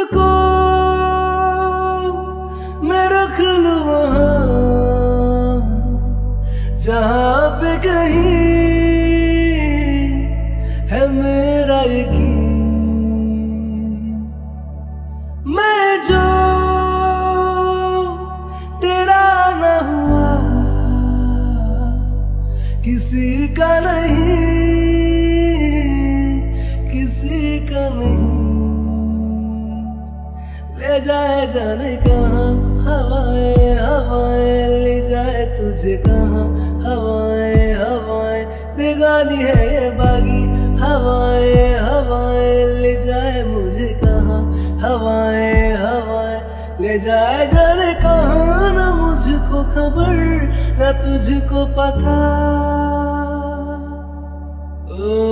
तुझको मैं रख लूँ वहाँ, जहाँ पे कहीं है मेरा यकीन। मैं जो तेरा न हुआ, किसी का नहीं, किसी का नहीं। जाए जाने कहाँ? हवाएँ हवाएँ ले जाए तुझे कहा? हवाएँ हवाएँ बेगानी है ये बागी। हवाएँ हवाएँ ले जाए मुझे कहा? हवाएँ हवाएँ ले जाए जाने कहाँ? ना मुझको खबर ना तुझको पता। ओ,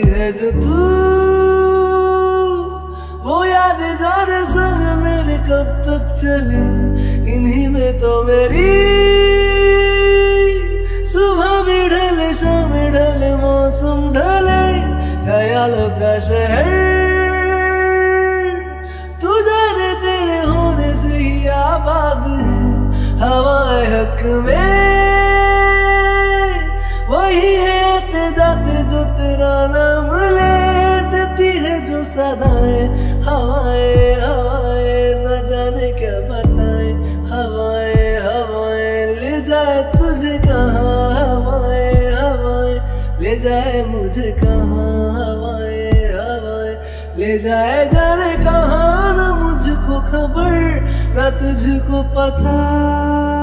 बनाती है जो तू। वो याद जाने संग मेरे कब तक चले। इन्हीं में तो मेरी सुबह भी ढले, शाम ढले, मौसम ढले, ख्यालों का शहर। तू जाने तेरे होने से ही आबाद है, हवाए हक में। वही है जो तेरा नाम ले देती है जो सदाएँ। हवाएँ हवाएँ, न जाने क्या बताएँ। हवाएँ हवाएँ, ले जाए तुझे कहाँ? हवाएँ हवाएँ, ले जाए मुझे कहाँ? हवाएँ हवाएँ, ले जाए जाने कहाँ? ना मुझको खबर, ना तुझको पता।